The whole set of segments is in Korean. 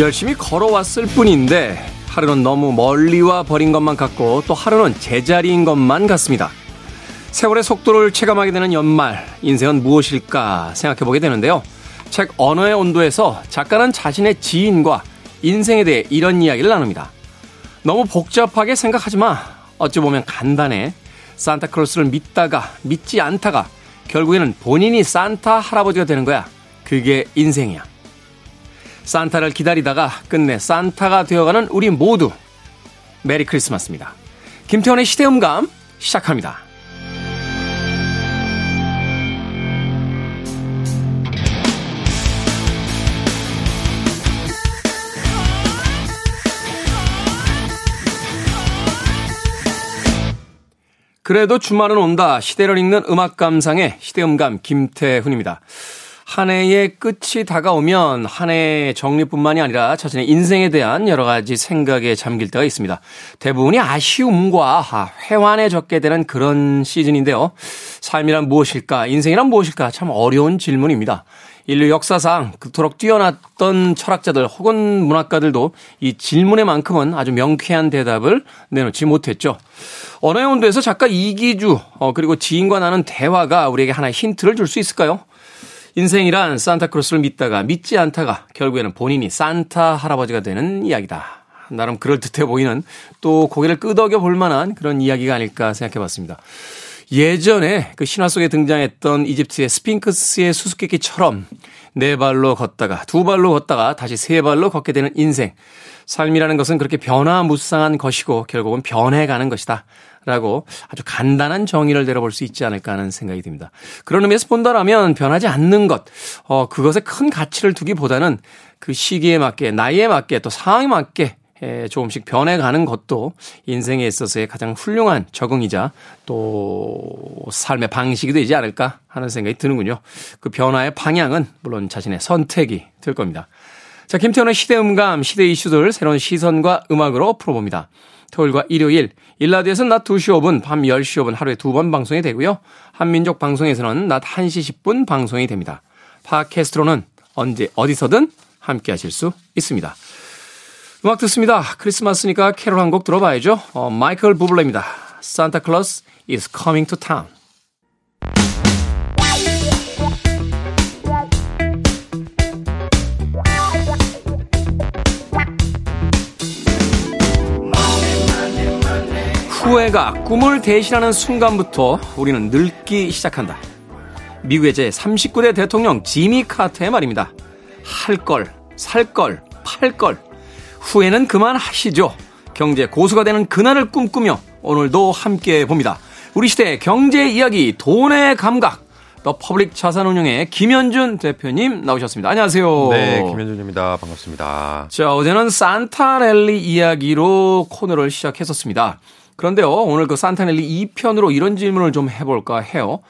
열심히 걸어왔을 뿐인데 하루는 너무 멀리와 버린 것만 같고 또 하루는 제자리인 것만 같습니다. 세월의 속도를 체감하게 되는 연말, 인생은 무엇일까 생각해 보게 되는데요. 책 언어의 온도에서 작가는 자신의 지인과 인생에 대해 이런 이야기를 나눕니다. 너무 복잡하게 생각하지 마. 어찌 보면 간단해. 산타클로스를 믿다가 믿지 않다가 결국에는 본인이 산타 할아버지가 되는 거야. 그게 인생이야. 산타를 기다리다가 끝내 산타가 되어가는 우리 모두 메리 크리스마스입니다. 김태훈의 시대음감 시작합니다. 그래도 주말은 온다. 시대를 읽는 음악 감상의 시대음감 김태훈입니다. 한 해의 끝이 다가오면 한 해의 정리뿐만이 아니라 자신의 인생에 대한 여러 가지 생각에 잠길 때가 있습니다. 대부분이 아쉬움과 회환에 적게 되는 그런 시즌인데요. 삶이란 무엇일까? 인생이란 무엇일까? 참 어려운 질문입니다. 인류 역사상 그토록 뛰어났던 철학자들 혹은 문학가들도 이 질문에만큼은 아주 명쾌한 대답을 내놓지 못했죠. 언어의 온도에서 작가 이기주 어, 그리고 지인과 나눈 대화가 우리에게 하나의 힌트를 줄 수 있을까요? 인생이란 산타크로스를 믿다가 믿지 않다가 결국에는 본인이 산타 할아버지가 되는 이야기다. 나름 그럴듯해 보이는 또 고개를 끄덕여 볼 만한 그런 이야기가 아닐까 생각해 봤습니다. 예전에 그 신화 속에 등장했던 이집트의 스핑크스의 수수께끼처럼 네 발로 걷다가 두 발로 걷다가 다시 세 발로 걷게 되는 인생. 삶이라는 것은 그렇게 변화무쌍한 것이고 결국은 변해가는 것이다. 라고 아주 간단한 정의를 내려볼 수 있지 않을까 하는 생각이 듭니다. 그런 의미에서 본다라면 변하지 않는 것, 어, 그것에 큰 가치를 두기보다는 그 시기에 맞게, 나이에 맞게, 또 상황에 맞게 조금씩 변해가는 것도 인생에 있어서의 가장 훌륭한 적응이자 또 삶의 방식이 되지 않을까 하는 생각이 드는군요. 그 변화의 방향은 물론 자신의 선택이 될 겁니다. 자, 김태훈의 시대 음감, 시대 이슈들 새로운 시선과 음악으로 풀어봅니다. 토요일과 일요일, 일라디에서는 낮 2시 5분, 밤 10시 5분 하루에 두 번 방송이 되고요. 한민족 방송에서는 낮 1시 10분 방송이 됩니다. 팟캐스트로는 언제 어디서든 함께 하실 수 있습니다. 음악 듣습니다. 크리스마스니까 캐롤 한 곡 들어봐야죠. 어, 마이클 부블레입니다. Santa Claus is coming to town. 후회가 꿈을 대신하는 순간부터 우리는 늙기 시작한다. 미국의 제 39대 대통령 지미 카터의 말입니다. 할 걸, 살 걸, 팔 걸. 후회는 그만하시죠. 경제 고수가 되는 그날을 꿈꾸며 오늘도 함께 봅니다. 우리 시대 경제 이야기 돈의 감각 더 퍼블릭 자산운용의 김현준 대표님 나오셨습니다. 안녕하세요. 네, 김현준입니다. 반갑습니다. 자, 어제는 산타랠리 이야기로 코너를 시작했었습니다. 그런데요, 오늘 그 산타랠리 2편으로 이런 질문을 좀 해볼까 해요.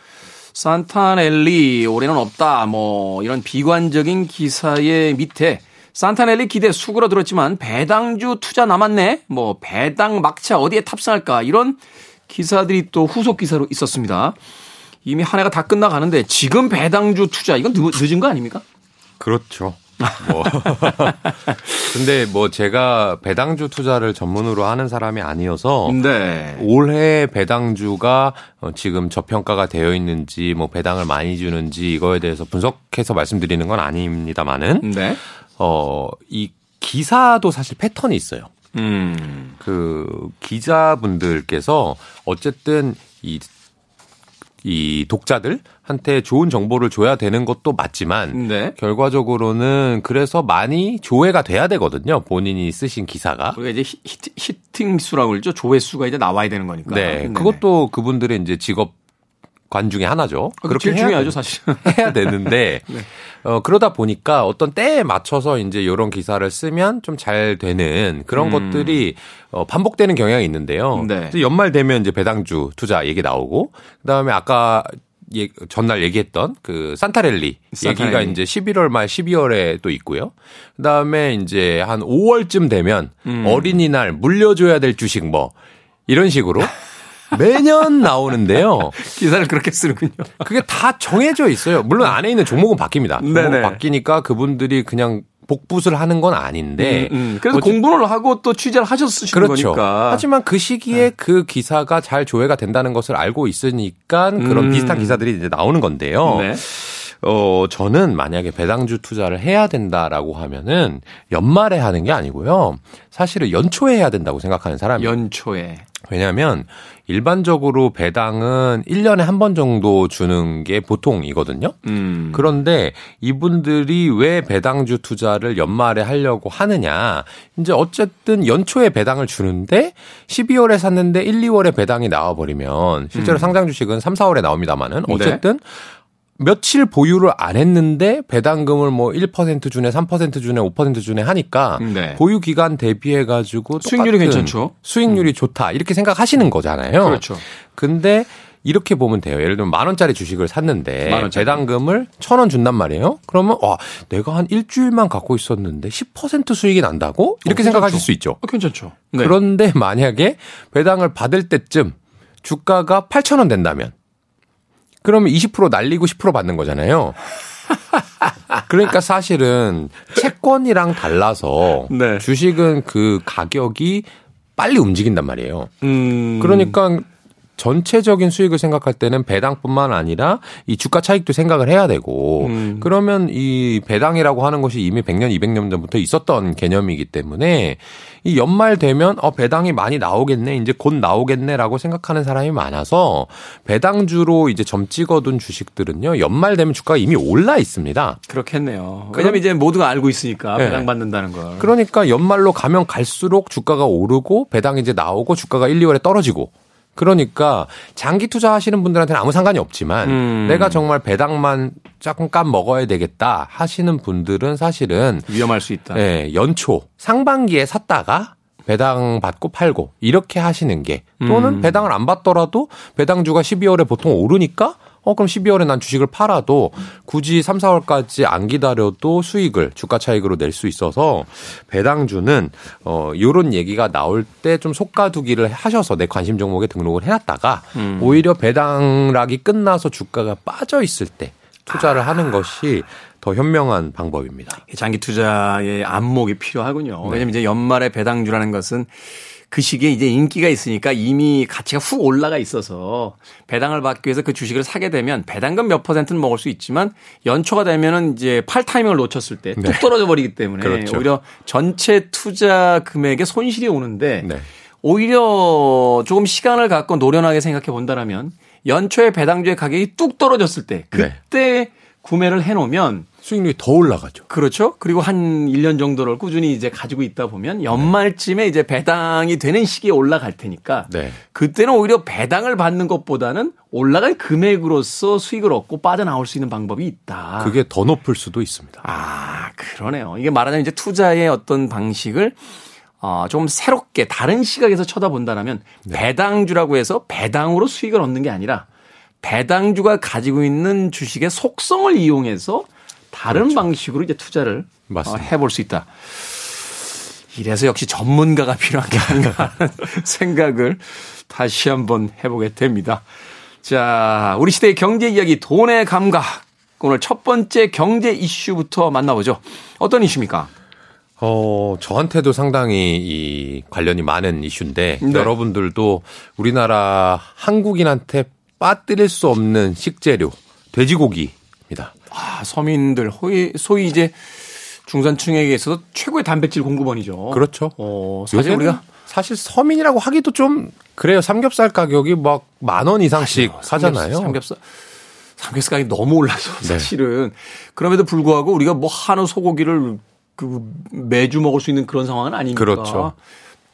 산타랠리 올해는 없다. 뭐 이런 비관적인 기사의 밑에 산타넬리 기대 수그러들었지만 배당주 투자 남았네. 뭐 배당 막차 어디에 탑승할까 이런 기사들이 또 후속 기사로 있었습니다. 이미 한 해가 다 끝나가는데 지금 배당주 투자 이건 늦은 거 아닙니까? 그렇죠. 뭐. 근데 뭐 제가 배당주 투자를 전문으로 하는 사람이 아니어서 네. 올해 배당주가 어, 지금 저평가가 되어 있는지 뭐 배당을 많이 주는지 이거에 대해서 분석해서 말씀드리는 건 아닙니다만은 네. 어, 이 기사도 사실 패턴이 있어요. 음. 그 기자분들께서 어쨌든 이, 이 독자들한테 좋은 정보를 줘야 되는 것도 맞지만 네. 결과적으로는 그래서 많이 조회가 돼야 되거든요. 본인이 쓰신 기사가. 그게 이제 히팅 수라고 그러죠. 조회수가 이제 나와야 되는 거니까. 네. 네네. 그것도 그분들의 이제 직업 관 중에 하나죠. 아, 그렇게 중요하죠, 사실. 해야 되는데 네. 어 그러다 보니까 어떤 때에 맞춰서 이제 이런 기사를 쓰면 좀 잘 되는 그런 음. 것들이 어 반복되는 경향이 있는데요. 네. 연말 되면 이제 배당주 투자 얘기 나오고 그다음에 아까 예, 전날 얘기했던 그 산타랠리 산타랠리. 얘기가 이제 11월 말 12월에 또 있고요. 그다음에 이제 한 5월쯤 되면 음. 어린이날 물려줘야 될 주식 뭐 이런 식으로 매년 나오는데요. 기사를 그렇게 쓰는군요. 그게 다 정해져 있어요. 물론 안에 있는 종목은 바뀝니다. 종목 바뀌니까 그분들이 그냥 복붙을 하는 건 아닌데. 음, 음. 그래도 어째... 공부를 하고 또 취재를 하셨으신 그렇죠. 거니까. 하지만 그 시기에 네. 그 기사가 잘 조회가 된다는 것을 알고 있으니까 그런 음. 비슷한 기사들이 이제 나오는 건데요. 네. 어, 저는 만약에 배당주 투자를 해야 된다라고 하면은 연말에 하는 게 아니고요. 사실은 연초에 해야 된다고 생각하는 사람이에요. 연초에. 왜냐하면 일반적으로 배당은 1년에 한 번 정도 주는 게 보통이거든요. 음. 그런데 이분들이 왜 배당주 투자를 연말에 하려고 하느냐. 이제 어쨌든 연초에 배당을 주는데 12월에 샀는데 1, 2월에 배당이 나와버리면 실제로 음. 상장 주식은 3, 4월에 나옵니다만은 네. 어쨌든 네. 며칠 보유를 안 했는데 배당금을 뭐1% 주네, 3% 주네, 5% 주네 하니까 네. 보유 기간 대비해 가지고 수익률이 괜찮죠. 수익률이 음. 좋다. 이렇게 생각하시는 거잖아요. 그렇죠. 근데 이렇게 보면 돼요. 예를 들면 만 원짜리 주식을 샀는데 만원짜리. 배당금을 천 원 준단 말이에요. 그러면 와 내가 한 일주일만 갖고 있었는데 10% 수익이 난다고 이렇게 어, 생각하실 수 있죠. 어, 괜찮죠. 네. 그런데 만약에 배당을 받을 때쯤 주가가 8천 원 된다면 그러면 20% 날리고 10% 받는 거잖아요. 그러니까 사실은 채권이랑 달라서 네. 주식은 그 가격이 빨리 움직인단 말이에요. 음... 그러니까 전체적인 수익을 생각할 때는 배당뿐만 아니라 이 주가 차익도 생각을 해야 되고 음. 그러면 이 배당이라고 하는 것이 이미 100년, 200년 전부터 있었던 개념이기 때문에 이 연말 되면 어 배당이 많이 나오겠네. 이제 곧 나오겠네라고 생각하는 사람이 많아서 배당주로 이제 점 찍어둔 주식들은요. 연말 되면 주가가 이미 올라 있습니다. 그렇겠네요. 왜냐면 이제 모두가 알고 있으니까 네. 배당 받는다는 걸. 그러니까 연말로 가면 갈수록 주가가 오르고 배당이 이제 나오고 주가가 1, 2월에 떨어지고 그러니까 장기 투자하시는 분들한테는 아무 상관이 없지만 음. 내가 정말 배당만 잠깐 먹어야 되겠다 하시는 분들은 사실은 위험할 수 있다. 예, 연초 상반기에 샀다가 배당 받고 팔고 이렇게 하시는 게 또는 음. 배당을 안 받더라도 배당주가 12월에 보통 오르니까 어, 그럼 12월에 난 주식을 팔아도 굳이 3, 4월까지 안 기다려도 수익을 주가 차익으로 낼 수 있어서 배당주는 어, 요런 얘기가 나올 때 좀 속가두기를 하셔서 내 관심 종목에 등록을 해놨다가 음. 오히려 배당락이 끝나서 주가가 빠져 있을 때 투자를 아. 하는 것이 더 현명한 방법입니다. 장기 투자의 안목이 필요하군요. 네. 왜냐면 이제 연말에 배당주라는 것은 그 시기에 이제 인기가 있으니까 이미 가치가 훅 올라가 있어서 배당을 받기 위해서 그 주식을 사게 되면 배당금 몇 퍼센트는 먹을 수 있지만 연초가 되면은 이제 팔 타이밍을 놓쳤을 때뚝 네. 떨어져 버리기 때문에 그렇죠. 오히려 전체 투자 금액에 손실이 오는데 네. 오히려 조금 시간을 갖고 노련하게 생각해 본다라면 연초에 배당주의 가격이 뚝 떨어졌을 때 네. 그때 네. 구매를 해 놓으면 수익률이 더 올라가죠. 그렇죠. 그리고 한 1년 정도를 꾸준히 이제 가지고 있다 보면 연말쯤에 이제 배당이 되는 시기에 올라갈 테니까 네. 그때는 오히려 배당을 받는 것보다는 올라갈 금액으로서 수익을 얻고 빠져나올 수 있는 방법이 있다. 그게 더 높을 수도 있습니다. 아, 그러네요. 이게 말하자면 이제 투자의 어떤 방식을 어, 좀 새롭게 다른 시각에서 쳐다본다면 네. 배당주라고 해서 배당으로 수익을 얻는 게 아니라 배당주가 가지고 있는 주식의 속성을 이용해서 다른 그렇죠. 방식으로 이제 투자를 어, 맞습니다. 해볼 수 있다. 이래서 역시 전문가가 필요한 게 아닌가 하는 생각을 다시 한번 해보게 됩니다. 자, 우리 시대의 경제 이야기 돈의 감각. 오늘 첫 번째 경제 이슈부터 만나보죠. 어떤 이슈입니까? 어, 저한테도 상당히 이 관련이 많은 이슈인데 네. 여러분들도 우리나라 한국인한테 빠뜨릴 수 없는 식재료 돼지고기 입니다. 아, 서민들 소위, 소위 이제 중산층에게 있어서 최고의 단백질 공급원이죠. 그렇죠. 어, 사실 우리가 사실 서민이라고 하기도 좀 그래요. 삼겹살 가격이 막 만 원 이상씩 아니요, 하잖아요. 삼겹살, 삼겹살 가격이 너무 올라서 네. 사실은 네. 그럼에도 불구하고 우리가 뭐 한우 소고기를 그 매주 먹을 수 있는 그런 상황은 아니니까. 그렇죠.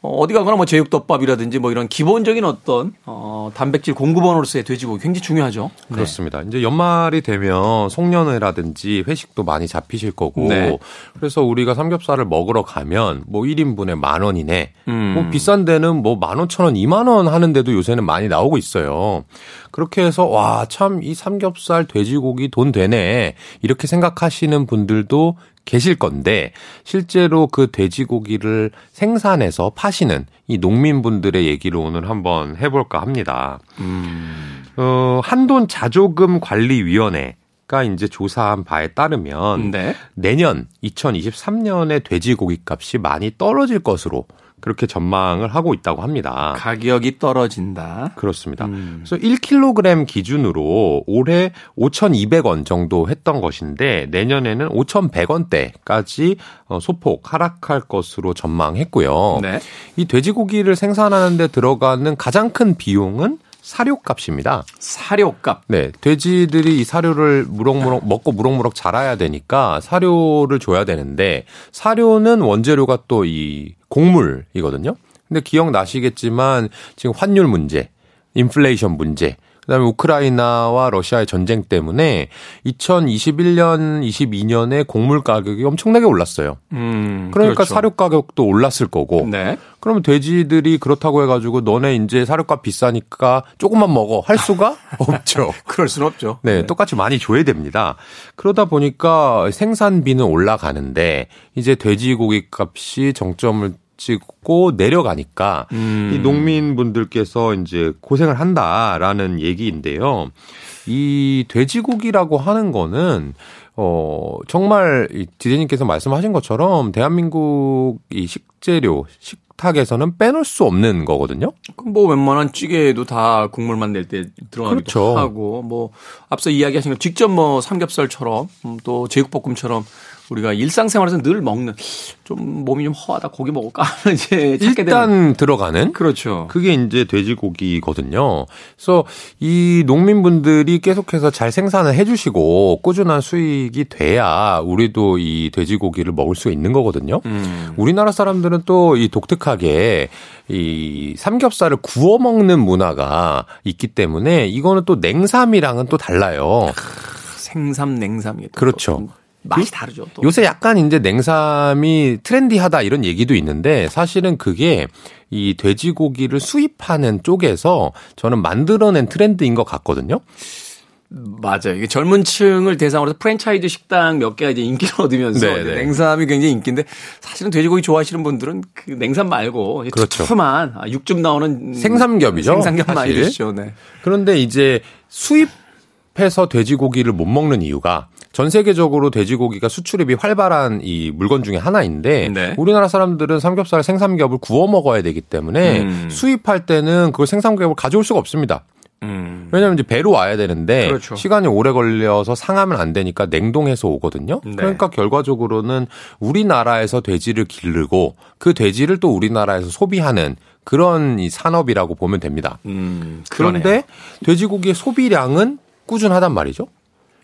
어, 어디 가거나 뭐 제육덮밥이라든지 뭐 이런 기본적인 어떤 어, 단백질 공급원으로서의 돼지고기 굉장히 중요하죠. 네. 그렇습니다. 이제 연말이 되면 송년회라든지 회식도 많이 잡히실 거고 네. 그래서 우리가 삼겹살을 먹으러 가면 뭐 1인분에 만 원이네. 음. 뭐 비싼 데는 뭐 만 오천 원, 이만 원 하는데도 요새는 많이 나오고 있어요. 그렇게 해서 와, 참 이 삼겹살 돼지고기 돈 되네. 이렇게 생각하시는 분들도 계실 건데 실제로 그 돼지고기를 생산해서 파시는 이 농민분들의 얘기를 오늘 한번 해볼까 합니다. 음. 어, 한돈 자조금 관리위원회 가 이제 조사한 바에 따르면 네. 내년 2023년에 돼지고기 값이 많이 떨어질 것으로 그렇게 전망을 하고 있다고 합니다. 가격이 떨어진다. 그렇습니다. 음. 그래서 1kg 기준으로 올해 5,200원 정도 했던 것인데 내년에는 5,100원대까지 어, 소폭 하락할 것으로 전망했고요. 네. 이 돼지고기를 생산하는데 들어가는 가장 큰 비용은 사료값입니다. 사료값. 네, 돼지들이 이 사료를 무럭무럭 먹고 무럭무럭 자라야 되니까 사료를 줘야 되는데 사료는 원재료가 또 이 곡물이거든요. 근데 기억나시겠지만 지금 환율 문제, 인플레이션 문제, 그다음에 우크라이나와 러시아의 전쟁 때문에 2021년, 22년에 곡물 가격이 엄청나게 올랐어요. 음, 그러니까 그렇죠. 사료 가격도 올랐을 거고. 네. 그러면 돼지들이 그렇다고 해가지고 너네 이제 사료값 비싸니까 조금만 먹어 할 수가 없죠. 그럴 수는 없죠. 네, 네, 똑같이 많이 줘야 됩니다. 그러다 보니까 생산비는 올라가는데 이제 돼지고기 값이 정점을 찍고 내려가니까 음. 이 농민분들께서 이제 고생을 한다라는 얘기인데요. 이 돼지고기라고 하는 거는 어 정말 디제님께서 말씀하신 것처럼 대한민국 이 식재료 식탁에서는 빼놓을 수 없는 거거든요. 뭐 웬만한 찌개에도 다 국물만 낼때 들어가기도 그렇죠. 하고 뭐 앞서 이야기하신 것 직접 뭐 삼겹살처럼 음, 또 제육볶음처럼 우리가 일상생활에서 늘 먹는 좀 몸이 좀 허하다 고기 먹을까 이제 찾게 일단 되는. 들어가는 그렇죠. 그게 이제 돼지고기거든요. 그래서 이 농민분들이 계속해서 잘 생산을 해주시고 꾸준한 수익이 돼야 우리도 이 돼지고기를 먹을 수 있는 거거든요. 음. 우리나라 사람들은 또 이 독특하게 이 삼겹살을 구워 먹는 문화가 있기 때문에 이거는 또 냉삼이랑은 또 달라요. 생삼 냉삼이 그렇죠. 맛이 다르죠. 또. 요새 약간 이제 냉삼이 트렌디하다 이런 얘기도 있는데 사실은 그게 이 돼지고기를 수입하는 쪽에서 저는 만들어낸 트렌드인 것 같거든요. 맞아요. 이게 젊은 층을 대상으로 해서 프랜차이즈 식당 몇 개가 이제 인기를 얻으면서 네, 네. 냉삼이 굉장히 인기인데 사실은 돼지고기 좋아하시는 분들은 그 냉삼 말고 그렇죠. 투만 아, 육즙 나오는 생삼겹이죠. 생삼겹 많이 드시죠. 네. 그런데 이제 수입 해서 돼지고기를 못 먹는 이유가 전 세계적으로 돼지고기가 수출입이 활발한 이 물건 중에 하나인데 네. 우리나라 사람들은 삼겹살 생삼겹을 구워 먹어야 되기 때문에 음. 수입할 때는 그걸 생삼겹을 가져올 수가 없습니다. 음. 왜냐하면 이제 배로 와야 되는데 그렇죠. 시간이 오래 걸려서 상하면 안 되니까 냉동해서 오거든요. 네. 그러니까 결과적으로는 우리나라에서 돼지를 기르고 그 돼지를 또 우리나라에서 소비하는 그런 이 산업이라고 보면 됩니다. 음, 그런데 돼지고기의 소비량은 꾸준하단 말이죠.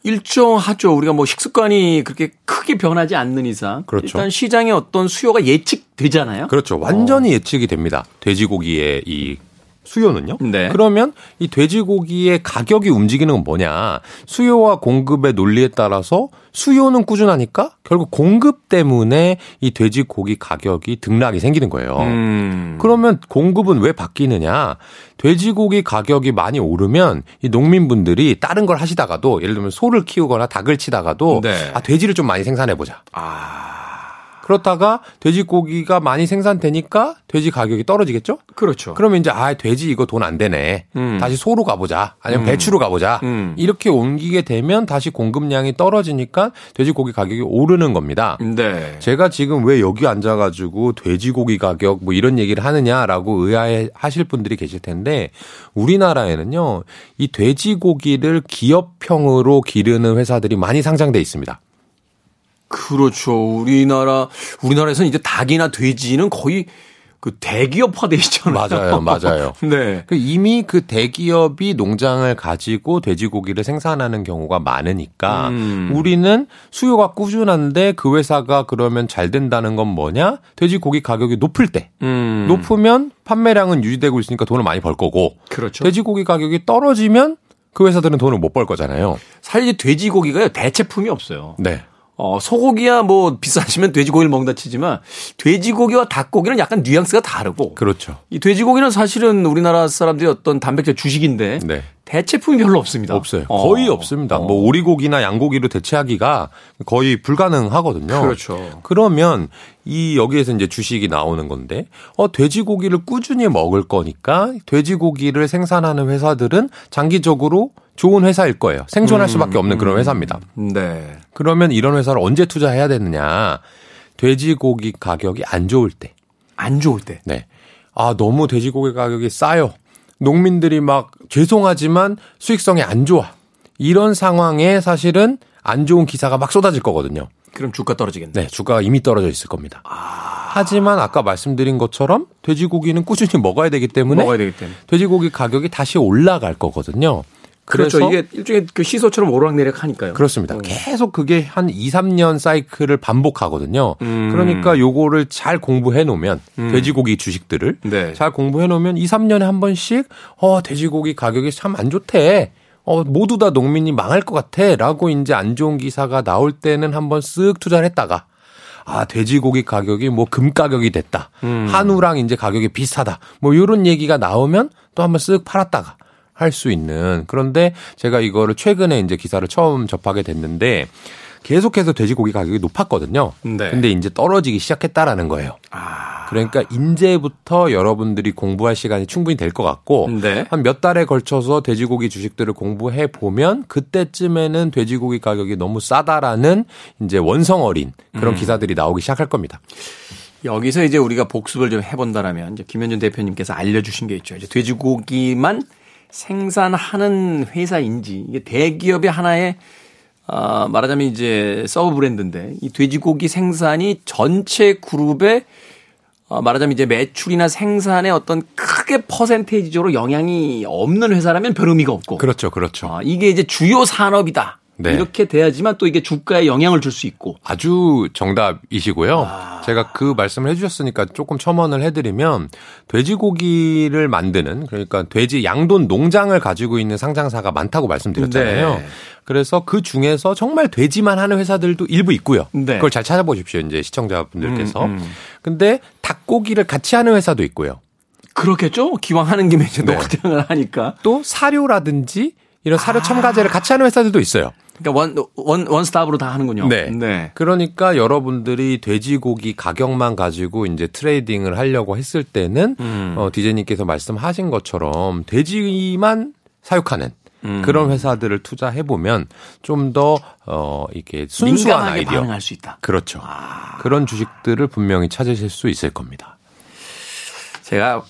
일정하죠. 우리가 뭐 식습관이 그렇게 크게 변하지 않는 이상 그렇죠. 일단 시장의 어떤 수요가 예측되잖아요. 그렇죠. 완전히 어. 예측이 됩니다. 돼지고기의 이 수요는요. 네. 그러면 이 돼지고기의 가격이 움직이는 건 뭐냐? 수요와 공급의 논리에 따라서 수요는 꾸준하니까 결국 공급 때문에 이 돼지고기 가격이 등락이 생기는 거예요. 음. 그러면 공급은 왜 바뀌느냐? 돼지고기 가격이 많이 오르면 이 농민분들이 다른 걸 하시다가도 예를 들면 소를 키우거나 닭을 치다가도 네. 아 돼지를 좀 많이 생산해 보자. 아. 그렇다가 돼지고기가 많이 생산되니까 돼지 가격이 떨어지겠죠? 그렇죠. 그러면 이제 아 돼지 이거 돈 안 되네. 음. 다시 소로 가보자. 아니면 음. 배추로 가보자. 음. 이렇게 옮기게 되면 다시 공급량이 떨어지니까 돼지고기 가격이 오르는 겁니다. 네. 제가 지금 왜 여기 앉아가지고 돼지고기 가격 뭐 이런 얘기를 하느냐라고 의아해 하실 분들이 계실 텐데 우리나라에는요 이 돼지고기를 기업형으로 기르는 회사들이 많이 상장돼 있습니다. 그렇죠. 우리나라 우리나라에서는 이제 닭이나 돼지는 거의 그 대기업화 돼 있잖아요. 맞아요, 맞아요. 네. 그 이미 그 대기업이 농장을 가지고 돼지고기를 생산하는 경우가 많으니까 음. 우리는 수요가 꾸준한데 그 회사가 그러면 잘 된다는 건 뭐냐? 돼지고기 가격이 높을 때 음. 높으면 판매량은 유지되고 있으니까 돈을 많이 벌 거고 그렇죠. 돼지고기 가격이 떨어지면 그 회사들은 돈을 못 벌 거잖아요. 사실 돼지고기가요 대체품이 없어요. 네. 어, 소고기야 뭐 비싸시면 돼지고기를 먹는다 치지만 돼지고기와 닭고기는 약간 뉘앙스가 다르고. 그렇죠. 이 돼지고기는 사실은 우리나라 사람들이 어떤 단백질 주식인데 네. 대체품이 별로 없습니다. 없어요. 어. 거의 없습니다. 어. 뭐 오리고기나 양고기로 대체하기가 거의 불가능하거든요. 그렇죠. 그러면 이 여기에서 이제 주식이 나오는 건데 어 돼지고기를 꾸준히 먹을 거니까 돼지고기를 생산하는 회사들은 장기적으로 좋은 회사일 거예요. 생존할 음, 수밖에 없는 그런 음. 회사입니다. 네. 그러면 이런 회사를 언제 투자해야 되느냐? 돼지고기 가격이 안 좋을 때. 안 좋을 때. 네. 아, 너무 돼지고기 가격이 싸요. 농민들이 막 죄송하지만 수익성이 안 좋아. 이런 상황에 사실은 안 좋은 기사가 막 쏟아질 거거든요. 그럼 주가 떨어지겠네. 네, 주가가 이미 떨어져 있을 겁니다. 아... 하지만 아까 말씀드린 것처럼 돼지고기는 꾸준히 먹어야 되기 때문에 먹어야 되기 때문에 돼지고기 가격이 다시 올라갈 거거든요. 그렇죠. 이게 일종의 그 시소처럼 오르락내리락 하니까요. 그렇습니다. 음. 계속 그게 한 2, 3년 사이클을 반복하거든요. 음. 그러니까 요거를 잘 공부해 놓으면 음. 돼지고기 주식들을 네. 잘 공부해 놓으면 2, 3년에 한 번씩 어 돼지고기 가격이 참 안 좋대. 어 모두 다 농민이 망할 것 같아 라고 이제 안 좋은 기사가 나올 때는 한번 쓱 투자를 했다가 아, 돼지고기 가격이 뭐 금 가격이 됐다. 음. 한우랑 이제 가격이 비슷하다. 뭐 요런 얘기가 나오면 또 한번 쓱 팔았다가 할 수 있는 그런데 제가 이거를 최근에 이제 기사를 처음 접하게 됐는데 계속해서 돼지고기 가격이 높았거든요. 네. 근데 이제 떨어지기 시작했다라는 거예요. 아. 그러니까 이제부터 여러분들이 공부할 시간이 충분히 될 것 같고 네. 한몇 달에 걸쳐서 돼지고기 주식들을 공부해 보면 그때쯤에는 돼지고기 가격이 너무 싸다라는 이제 원성 어린 그런 음. 기사들이 나오기 시작할 겁니다. 여기서 이제 우리가 복습을 좀 해본다라면 이제 김현준 대표님께서 알려주신 게 있죠. 이제 돼지고기만 생산하는 회사인지 이게 대기업의 하나의 어, 말하자면 이제 sub brand인데 이 돼지고기 생산이 전체 그룹의 어, 말하자면 이제 매출이나 생산에 어떤 크게 퍼센테이지적으로 영향이 없는 회사라면 별 의미가 없고 그렇죠, 그렇죠. 어, 이게 이제 주요 산업이다. 네. 이렇게 돼야지만 또 이게 주가에 영향을 줄 수 있고. 아주 정답이시고요. 아. 제가 그 말씀을 해주셨으니까 조금 첨언을 해드리면 돼지고기를 만드는 그러니까 돼지 양돈 농장을 가지고 있는 상장사가 많다고 말씀드렸잖아요. 네. 그래서 그 중에서 정말 돼지만 하는 회사들도 일부 있고요. 네. 그걸 잘 찾아보십시오. 이제 시청자분들께서. 음, 음. 근데 닭고기를 같이 하는 회사도 있고요. 그렇겠죠? 기왕 하는 김에 이제 네. 농장을 하니까. 또 사료라든지 이런 사료 첨가제를 아. 같이 하는 회사들도 있어요. 그러니까 원, 원, 원스톱으로 다 하는군요. 네. 네. 그러니까 여러분들이 돼지고기 가격만 가지고 이제 trading을 하려고 했을 때는, 음. 어, 디제이님께서 말씀하신 것처럼 돼지만 사육하는 음. 그런 회사들을 투자해 보면 좀 더 어, 이게 순수한 아이디어 반응할 수 있다. 그렇죠. 아. 그런 주식들을 분명히 찾으실 수 있을 겁니다. 제가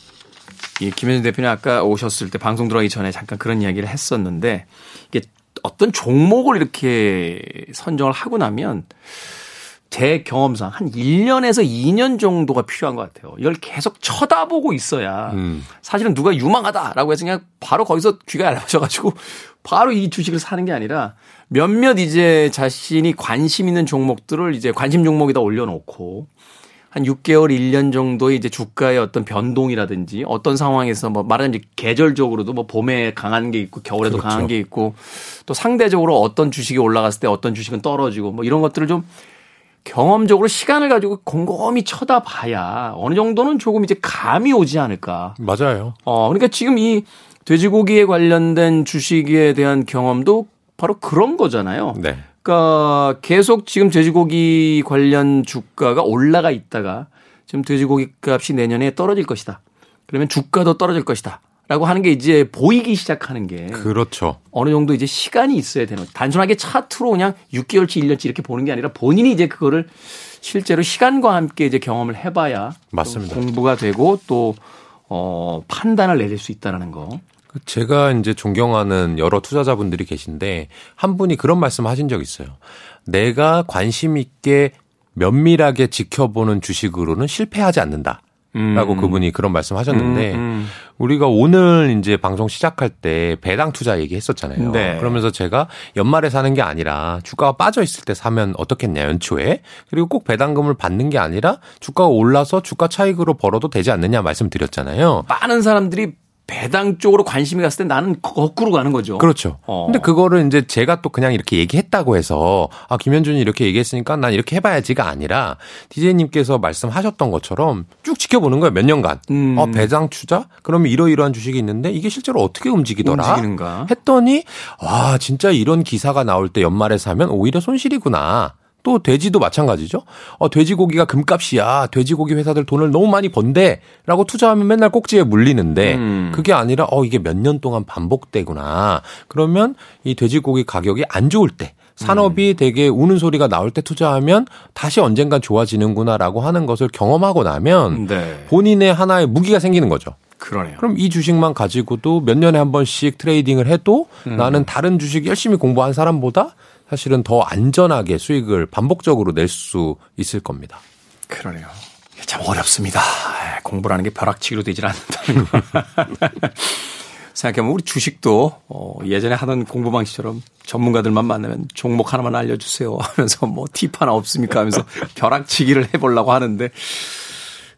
이 김현준 대표님 아까 오셨을 때 방송 들어가기 전에 잠깐 그런 이야기를 했었는데 이게 어떤 종목을 이렇게 선정을 하고 나면 제 경험상 한 1년에서 2년 정도가 필요한 것 같아요. 이걸 계속 쳐다보고 있어야 음. 사실은 누가 유망하다라고 해서 그냥 바로 거기서 귀가 얇아져가지고 바로 이 주식을 사는 게 아니라 몇몇 이제 자신이 관심 있는 종목들을 이제 관심 종목에다 올려놓고 한 6개월, 1년 정도의 이제 주가의 어떤 변동이라든지 어떤 상황에서 뭐 말하자면 계절적으로도 뭐 봄에 강한 게 있고 겨울에도 그렇죠. 강한 게 있고 또 상대적으로 어떤 주식이 올라갔을 때 어떤 주식은 떨어지고 뭐 이런 것들을 좀 경험적으로 시간을 가지고 곰곰이 쳐다봐야 어느 정도는 조금 이제 감이 오지 않을까. 맞아요. 어, 그러니까 지금 이 돼지고기에 관련된 주식에 대한 경험도 바로 그런 거잖아요. 네. 그러니까 계속 지금 돼지고기 관련 주가가 올라가 있다가 지금 돼지고기 값이 내년에 떨어질 것이다. 그러면 주가도 떨어질 것이다. 라고 하는 게 이제 보이기 시작하는 게 그렇죠. 어느 정도 이제 시간이 있어야 되는 단순하게 차트로 그냥 6개월치 1년치 이렇게 보는 게 아니라 본인이 이제 그거를 실제로 시간과 함께 이제 경험을 해봐야 맞습니다. 공부가 되고 또 어, 판단을 내릴 수 있다라는 거. 제가 이제 존경하는 여러 투자자분들이 계신데 한 분이 그런 말씀 하신 적 있어요. 내가 관심 있게 면밀하게 지켜보는 주식으로는 실패하지 않는다. 라고 음. 그분이 그런 말씀 하셨는데 음, 음. 우리가 오늘 이제 방송 시작할 때 배당 투자 얘기 했었잖아요. 네. 그러면서 제가 연말에 사는 게 아니라 주가가 빠져 있을 때 사면 어떻겠냐 연초에 그리고 꼭 배당금을 받는 게 아니라 주가가 올라서 주가 차익으로 벌어도 되지 않느냐 말씀드렸잖아요. 많은 사람들이 배당 쪽으로 관심이 갔을 때 나는 거꾸로 가는 거죠. 그렇죠. 어. 근데 그거를 이제 제가 또 그냥 이렇게 얘기했다고 해서 아 김현준이 이렇게 얘기했으니까 난 이렇게 해봐야지가 아니라 디제이님께서 말씀하셨던 것처럼 쭉 지켜보는 거예요 몇 년간. 음. 어 배당 투자? 그러면 이러이러한 주식이 있는데 이게 실제로 어떻게 움직이더라? 움직이는가? 했더니 와 진짜 이런 기사가 나올 때 연말에 사면 오히려 손실이구나. 또 돼지도 마찬가지죠. 어, 돼지고기가 금값이야. 돼지고기 회사들 돈을 너무 많이 번대라고 투자하면 맨날 꼭지에 물리는데 음. 그게 아니라 어 이게 몇 년 동안 반복되구나. 그러면 이 돼지고기 가격이 안 좋을 때 산업이 음. 되게 우는 소리가 나올 때 투자하면 다시 언젠간 좋아지는구나라고 하는 것을 경험하고 나면 네. 본인의 하나의 무기가 생기는 거죠. 그러네요. 그럼 이 주식만 가지고도 몇 년에 한 번씩 트레이딩을 해도 음. 나는 다른 주식 열심히 공부한 사람보다 사실은 더 안전하게 수익을 반복적으로 낼 수 있을 겁니다. 그러네요. 참 어렵습니다. 공부라는 게 벼락치기로 되질 않는다는 거. 생각해보면 우리 주식도 어, 예전에 하던 공부 방식처럼 전문가들만 만나면 종목 하나만 알려주세요 하면서 뭐 팁 하나 없습니까 하면서 벼락치기를 해보려고 하는데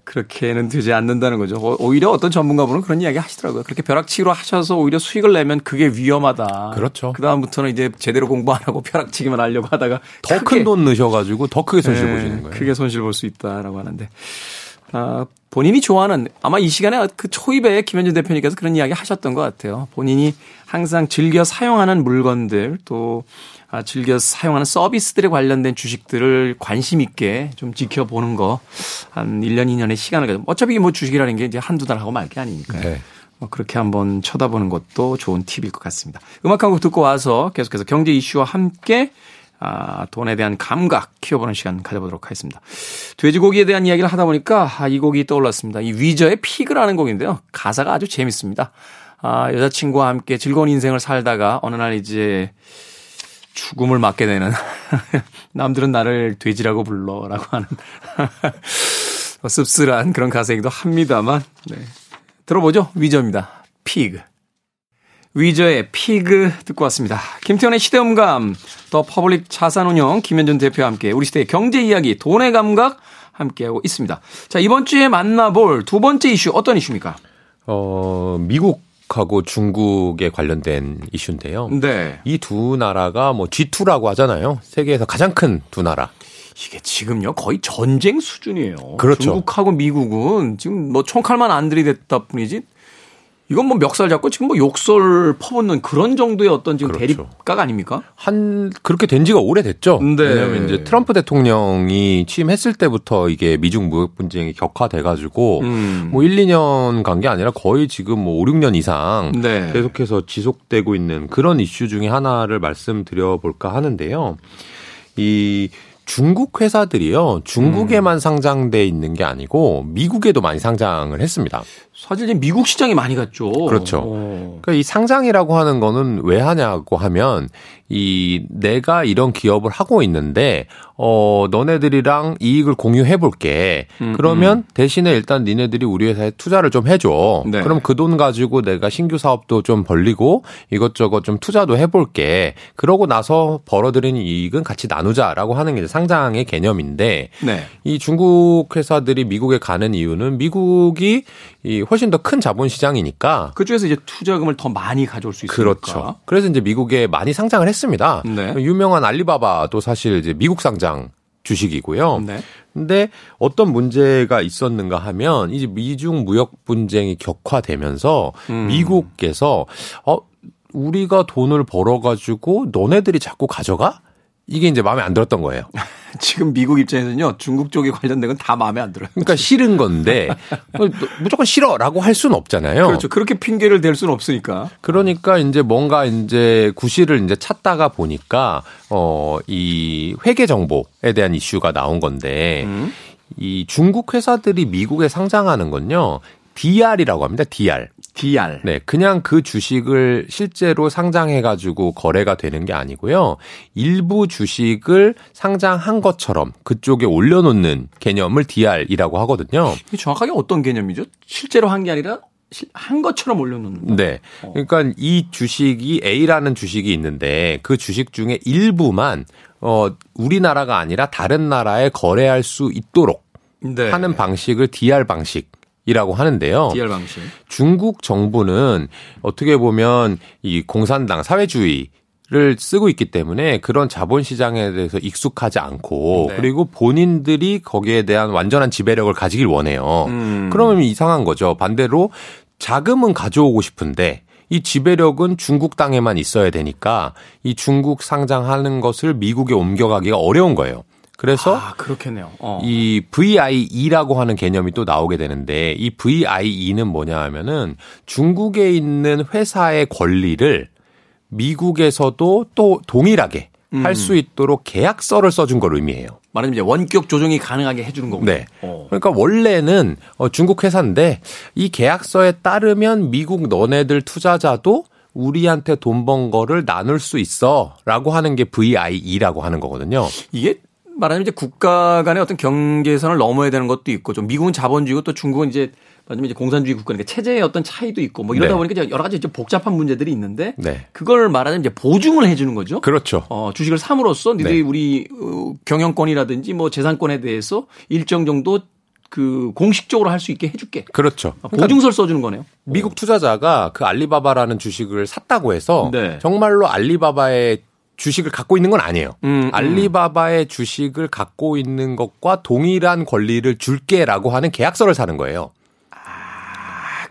그렇게는 되지 않는다는 거죠. 오히려 어떤 전문가분은 그런 이야기 하시더라고요. 그렇게 벼락치기로 하셔서 오히려 수익을 내면 그게 위험하다. 그렇죠. 그다음부터는 이제 제대로 공부 안 하고 벼락치기만 하려고 하다가 더 큰 돈 넣으셔가지고 더 크게 손실 네, 보시는 거예요. 크게 손실 볼 수 있다라고 하는데. 아, 본인이 좋아하는 아마 이 시간에 그 초입에 김현준 대표님께서 그런 이야기 하셨던 것 같아요. 본인이 항상 즐겨 사용하는 물건들 또 아, 즐겨 사용하는 서비스들에 관련된 주식들을 관심 있게 좀 지켜보는 거 한 1년, 2년의 시간을 가지고 어차피 뭐 주식이라는 게 이제 한두 달 하고 말 게 아니니까요. 네. 뭐 그렇게 한번 쳐다보는 것도 좋은 팁일 것 같습니다. 음악 한 곡 듣고 와서 계속해서 경제 이슈와 함께 아, 돈에 대한 감각 키워보는 시간 가져보도록 하겠습니다. 돼지고기에 대한 이야기를 하다 보니까 아, 이 곡이 떠올랐습니다. 이 위저의 피그라는 곡인데요. 가사가 아주 재밌습니다. 아, 여자친구와 함께 즐거운 인생을 살다가 어느 날 이제 죽음을 맞게 되는 남들은 나를 돼지라고 불러라고 하는 씁쓸한 그런 가사이기도 합니다만 네. 들어보죠 위저입니다 피그 위저의 피그 듣고 왔습니다 김태현의 시대음감 더 퍼블릭 자산운용 김현준 대표와 함께 우리 시대의 경제 이야기 돈의 감각 함께하고 있습니다 자 이번 주에 만나볼 두 번째 이슈 어떤 이슈입니까 어 미국 하고 중국에 관련된 이슈인데요. 네. 이 두 나라가 뭐 G2라고 하잖아요. 세계에서 가장 큰 두 나라. 이게 지금요 거의 전쟁 수준이에요. 그렇죠. 중국하고 미국은 지금 뭐 총칼만 안 들이댔다 뿐이지 이건 뭐 멱살 잡고 지금 뭐 욕설 퍼붓는 그런 정도의 어떤 지금 그렇죠. 대립각 아닙니까? 한 그렇게 된 지가 오래됐죠. 네. 왜냐하면 이제 트럼프 대통령이 취임했을 때부터 이게 미중 무역 분쟁이 격화돼 가지고 음. 뭐 1, 2년 간 게 아니라 거의 지금 뭐 5, 6년 이상 네. 계속해서 지속되고 있는 그런 이슈 중에 하나를 말씀드려 볼까 하는데요. 이 중국 회사들이요. 중국에만 음. 상장돼 있는 게 아니고 미국에도 많이 상장을 했습니다. 사실 미국 시장에 많이 갔죠. 그렇죠. 어. 그러니까 이 상장이라고 하는 거는 왜 하냐고 하면 이 내가 이런 기업을 하고 있는데 어 너네들이랑 이익을 공유해 볼게. 음, 그러면 음. 대신에 일단 니네들이 우리 회사에 투자를 좀 해줘. 네. 그럼 그 돈 가지고 내가 신규 사업도 좀 벌리고 이것저것 좀 투자도 해볼게. 그러고 나서 벌어들인 이익은 같이 나누자라고 하는 게 상장의 개념인데 네. 이 중국 회사들이 미국에 가는 이유는 미국이 이 훨씬 더 큰 자본 시장이니까 그쪽에서 이제 투자금을 더 많이 가져올 수 있으니까 그렇죠. 그래서 이제 미국에 많이 상장을 했습니다. 네. 유명한 알리바바도 사실 이제 미국 상장 주식이고요. 네. 근데 어떤 문제가 있었는가 하면 이제 미중 무역 분쟁이 격화되면서 음. 미국께서 어 우리가 돈을 벌어 가지고 너네들이 자꾸 가져가? 이게 이제 마음에 안 들었던 거예요. 지금 미국 입장에서는요, 중국 쪽에 관련된 건 다 마음에 안 들어요. 그러니까 싫은 건데, 뭐 무조건 싫어라고 할 수는 없잖아요. 그렇죠. 그렇게 핑계를 댈 수는 없으니까. 그러니까 이제 뭔가 이제 구실을 이제 찾다가 보니까, 어, 이 회계 정보에 대한 이슈가 나온 건데, 음. 이 중국 회사들이 미국에 상장하는 건요, DR이라고 합니다. DR. DR. 네, 그냥 그 주식을 실제로 상장해 가지고 거래가 되는 게 아니고요. 일부 주식을 상장한 것처럼 그쪽에 올려 놓는 개념을 DR이라고 하거든요. 정확하게 어떤 개념이죠? 실제로 한 게 아니라 한 것처럼 올려놓는. 네. 어. 그러니까 이 주식이 A라는 주식이 있는데 그 주식 중에 일부만 어 우리나라가 아니라 다른 나라에 거래할 수 있도록 네. 하는 방식을 DR 방식 이라고 하는데요. DR 방식. 중국 정부는 어떻게 보면 이 공산당 사회주의 를 쓰고 있기 때문에 그런 자본 시장에 대해서 익숙하지 않고 네. 그리고 본인들이 거기에 대한 완전한 지배력을 가지길 원해요. 음. 그러면 이상한 거죠. 반대로 자금은 가져오고 싶은데 이 지배력은 중국 땅에만 있어야 되니까 이 중국 상장하는 것을 미국에 옮겨가기가 어려운 거예요. 그래서 아, 그렇겠네요. 어. 이 VIE라고 하는 개념이 또 나오게 되는데 이 VIE는 뭐냐 하면은 중국에 있는 회사의 권리를 미국에서도 또 동일하게 음. 할수 있도록 계약서를 써준 걸 의미해요. 말하자면 이제 원격 조정이 가능하게 해주는 거군요. 네. 어. 그러니까 원래는 어, 중국 회사인데 이 계약서에 따르면 미국 너네들 투자자도 우리한테 돈 번 거를 나눌 수 있어 라고 하는 게 VIE라고 하는 거거든요. 이게 말하자면 이제 국가 간의 어떤 경계선을 넘어야 되는 것도 있고 좀 미국은 자본주의고 또 중국은 이제 말하자면 이제 공산주의 국가니까 체제의 어떤 차이도 있고 뭐 이러다 네. 보니까 여러 가지 좀 복잡한 문제들이 있는데 네. 그걸 말하자면 이제 보증을 해주는 거죠. 그렇죠. 어, 주식을 삼으로써 니들이 네. 우리 어, 경영권이라든지 뭐 재산권에 대해서 일정 정도 그 공식적으로 할 수 있게 해줄게. 그렇죠. 아, 보증서를 써주는 거네요. 미국 투자자가 그 알리바바라는 주식을 샀다고 해서 네. 정말로 알리바바의 주식을 갖고 있는 건 아니에요. 음, 음. 알리바바의 주식을 갖고 있는 것과 동일한 권리를 줄게라고 하는 계약서를 사는 거예요.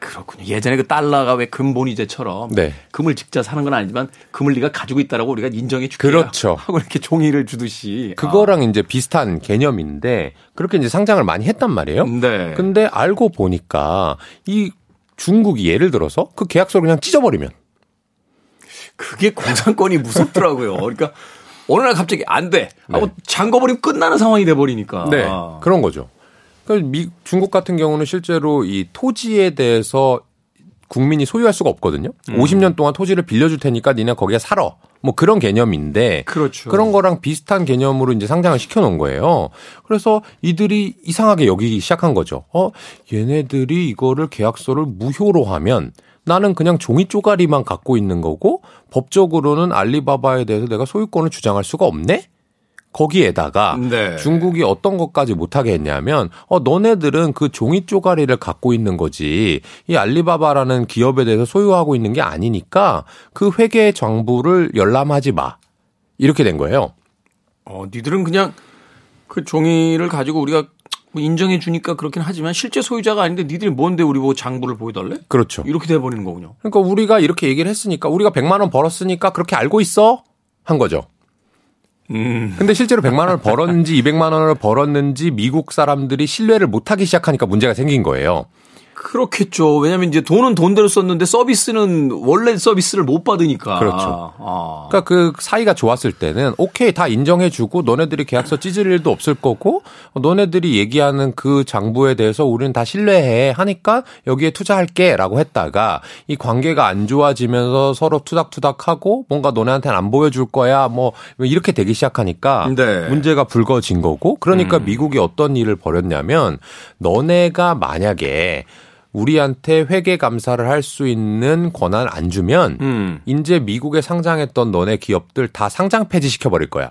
그렇군요. 예전에 그 달러가 왜 금본위제처럼 네. 금을 직접 사는 건 아니지만 금을 네가 가지고 있다라고 우리가 인정해 줄게 그렇죠. 하고 이렇게 종이를 주듯이 그거랑 아. 이제 비슷한 개념인데 그렇게 이제 상장을 많이 했단 말이에요. 네. 근데 알고 보니까 이 중국이 예를 들어서 그 계약서를 그냥 찢어버리면 그게 공산권이 무섭더라고요. 그러니까 어느 날 갑자기 안 돼. 하고 네. 잠궈버리면 끝나는 상황이 돼버리니까. 네. 그런 거죠. 그러니까 미, 중국 같은 경우는 실제로 이 토지에 대해서 국민이 소유할 수가 없거든요. 음. 50년 동안 토지를 빌려줄 테니까 니네 거기에 살아. 뭐 그런 개념인데 그렇죠. 그런 거랑 비슷한 개념으로 이제 상장을 시켜 놓은 거예요. 그래서 이들이 이상하게 여기기 시작한 거죠. 어, 얘네들이 이거를 계약서를 무효로 하면 나는 그냥 종이 쪼가리만 갖고 있는 거고 법적으로는 알리바바에 대해서 내가 소유권을 주장할 수가 없네? 거기에다가 네. 중국이 어떤 것까지 못하게 했냐면 어 너네들은 그 종이 쪼가리를 갖고 있는 거지 이 알리바바라는 기업에 대해서 소유하고 있는 게 아니니까 그 회계 정부를 열람하지 마 이렇게 된 거예요. 어 니들은 그냥 그 종이를 가지고 우리가 뭐 인정해 주니까 그렇긴 하지만 실제 소유자가 아닌데 니들이 뭔데 우리 뭐 장부를 보여달래? 그렇죠. 이렇게 돼 버리는 거군요. 그러니까 우리가 이렇게 얘기를 했으니까 우리가 100만 원 벌었으니까 그렇게 알고 있어 한 거죠. 음. 근데 실제로 100만 원을 벌었는지 200만 원을 벌었는지 미국 사람들이 신뢰를 못 하기 시작하니까 문제가 생긴 거예요. 그렇겠죠. 왜냐하면 이제 돈은 돈대로 썼는데 서비스는 원래 서비스를 못 받으니까. 그렇죠. 아. 그러니까 그 사이가 좋았을 때는 오케이 다 인정해주고 너네들이 계약서 찢을 일도 없을 거고 너네들이 얘기하는 그 장부에 대해서 우리는 다 신뢰해 하니까 여기에 투자할게라고 했다가 이 관계가 안 좋아지면서 서로 투닥투닥하고 뭔가 너네한테는 안 보여줄 거야 뭐 이렇게 되기 시작하니까 네. 문제가 불거진 거고 그러니까 음. 미국이 어떤 일을 벌였냐면 너네가 만약에 우리한테 회계 감사를 할 수 있는 권한 안 주면 음. 이제 미국에 상장했던 너네 기업들 다 상장 폐지시켜 버릴 거야.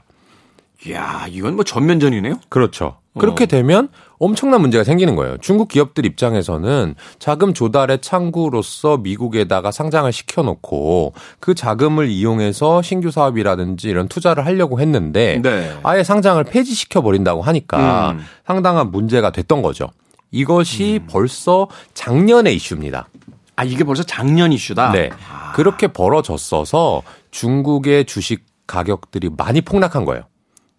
이야, 이건 뭐 전면전이네요. 그렇죠. 그렇게 어. 되면 엄청난 문제가 생기는 거예요. 중국 기업들 입장에서는 자금 조달의 창구로서 미국에다가 상장을 시켜놓고 그 자금을 이용해서 신규 사업이라든지 이런 투자를 하려고 했는데 네. 아예 상장을 폐지시켜 버린다고 하니까 음. 상당한 문제가 됐던 거죠. 이것이 음. 벌써 작년의 이슈입니다. 아, 이게 벌써 작년 이슈다? 네. 아. 그렇게 벌어졌어서 중국의 주식 가격들이 많이 폭락한 거예요.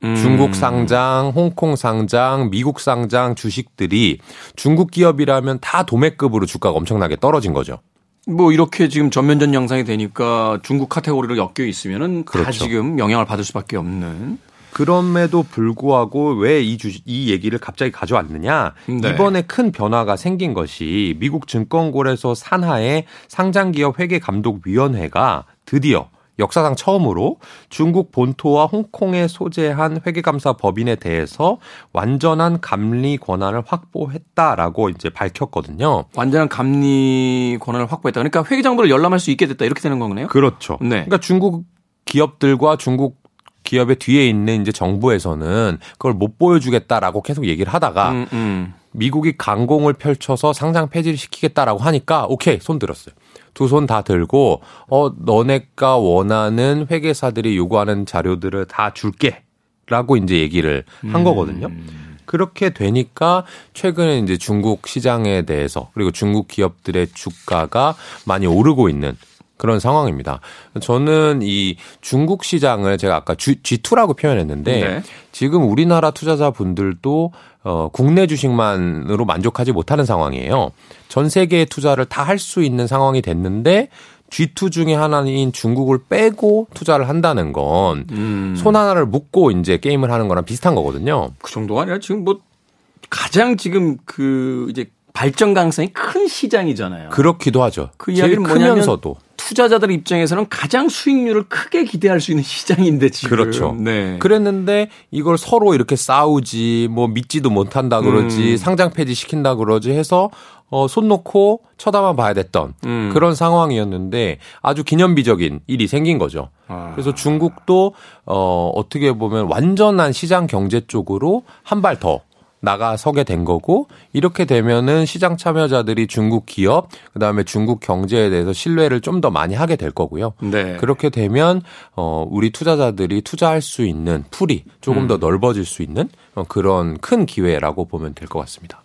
음. 중국 상장, 홍콩 상장, 미국 상장 주식들이 중국 기업이라면 다 도매급으로 주가가 엄청나게 떨어진 거죠. 뭐 이렇게 지금 전면전 양상이 되니까 중국 카테고리로 엮여 있으면은 그렇죠. 다 지금 영향을 받을 수밖에 없는. 그럼에도 불구하고 왜 이 주, 이 얘기를 갑자기 가져왔느냐. 네. 이번에 큰 변화가 생긴 것이 미국 증권거래소 산하의 상장기업 회계감독위원회가 드디어 역사상 처음으로 중국 본토와 홍콩에 소재한 회계감사 법인에 대해서 완전한 감리 권한을 확보했다라고 이제 밝혔거든요. 완전한 감리 권한을 확보했다. 그러니까 회계장부를 열람할 수 있게 됐다. 이렇게 되는 거네요. 그렇죠. 네. 그러니까 중국 기업들과 중국 기업의 뒤에 있는 이제 정부에서는 그걸 못 보여주겠다라고 계속 얘기를 하다가 음, 음. 미국이 강공을 펼쳐서 상장 폐지를 시키겠다라고 하니까 오케이 손 들었어요. 두 손 다 들고 어 너네가 원하는 회계사들이 요구하는 자료들을 다 줄게라고 이제 얘기를 한 음. 거거든요. 그렇게 되니까 최근에 이제 중국 시장에 대해서 그리고 중국 기업들의 주가가 많이 오르고 있는 그런 상황입니다. 저는 이 중국 시장을 제가 아까 G2라고 표현했는데 네. 지금 우리나라 투자자분들도 어, 국내 주식만으로 만족하지 못하는 상황이에요. 전 세계의 투자를 다 할 수 있는 상황이 됐는데 G2 중에 하나인 중국을 빼고 투자를 한다는 건손 음. 하나를 묶고 이제 게임을 하는 거랑 비슷한 거거든요. 그 정도가 아니라 지금 뭐 가장 지금 그 이제 발전 가능성이 큰 시장이잖아요. 그렇기도 하죠. 그 이야기는 뭐냐면서도 투자자들 입장에서는 가장 수익률을 크게 기대할 수 있는 시장인데 지금. 그렇죠. 네. 그랬는데 이걸 서로 이렇게 싸우지 뭐 믿지도 못한다 그러지 음. 상장 폐지 시킨다 그러지 해서 어, 손 놓고 쳐다만 봐야 됐던 음. 그런 상황이었는데 아주 기념비적인 일이 생긴 거죠. 아. 그래서 중국도 어, 어떻게 보면 완전한 시장 경제 쪽으로 한 발 더 나가서게 된 거고 이렇게 되면은 시장 참여자들이 중국 기업 그다음에 중국 경제에 대해서 신뢰를 좀 더 많이 하게 될 거고요. 네. 그렇게 되면 어 우리 투자자들이 투자할 수 있는 풀이 조금 음. 더 넓어질 수 있는 어, 그런 큰 기회라고 보면 될 것 같습니다.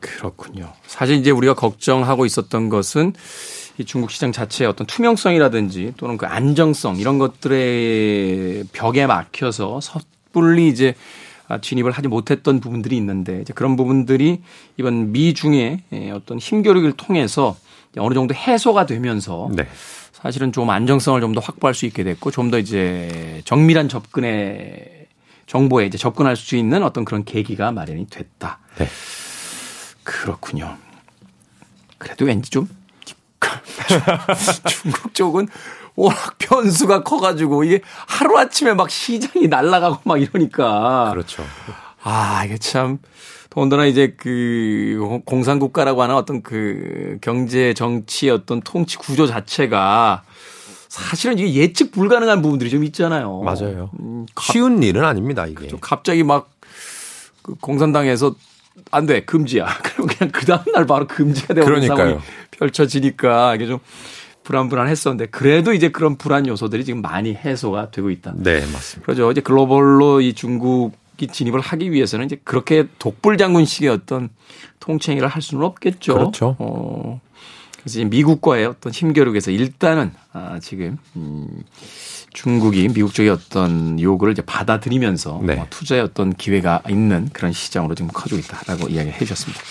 그렇군요. 사실 이제 우리가 걱정하고 있었던 것은 이 중국 시장 자체의 어떤 투명성이라든지 또는 그 안정성 이런 것들의 벽에 막혀서 섣불리 이제 진입을 하지 못했던 부분들이 있는데 이제 그런 부분들이 이번 미중의 어떤 힘교류를 통해서 어느 정도 해소가 되면서 네. 사실은 좀 안정성을 좀 더 확보할 수 있게 됐고 좀 더 이제 정밀한 접근의 정보에 이제 접근할 수 있는 어떤 그런 계기가 마련이 됐다. 네. 그렇군요. 그래도 왠지 좀 중국 쪽은 워낙 변수가 커가지고 이게 하루 아침에 막 시장이 날아가고 막 이러니까. 그렇죠. 아, 이게 참. 더군다나 이제 그 공산국가라고 하는 어떤 그 경제 정치 어떤 통치 구조 자체가 사실은 이게 예측 불가능한 부분들이 좀 있잖아요. 맞아요. 음, 쉬운 일은 아닙니다, 이게. 그렇죠. 갑자기 막 그 공산당에서 안 돼, 금지야. 그럼 그냥 그 다음 날 바로 금지가 되는 상황이 펼쳐지니까 이게 좀 불안불안했었는데 그래도 이제 그런 불안 요소들이 지금 많이 해소가 되고 있다. 네, 맞습니다. 그렇죠. 이제 글로벌로 이 중국이 진입을 하기 위해서는 이제 그렇게 독불장군식의 어떤 통치행위를 할 수는 없겠죠. 그렇죠. 어, 그래서 미국과의 어떤 힘겨루기에서 일단은 아, 지금 음, 중국이 미국 쪽의 어떤 요구를 이제 받아들이면서 네. 어, 투자의 어떤 기회가 있는 그런 시장으로 지금 커지고 있다라고 이야기해 주셨습니다.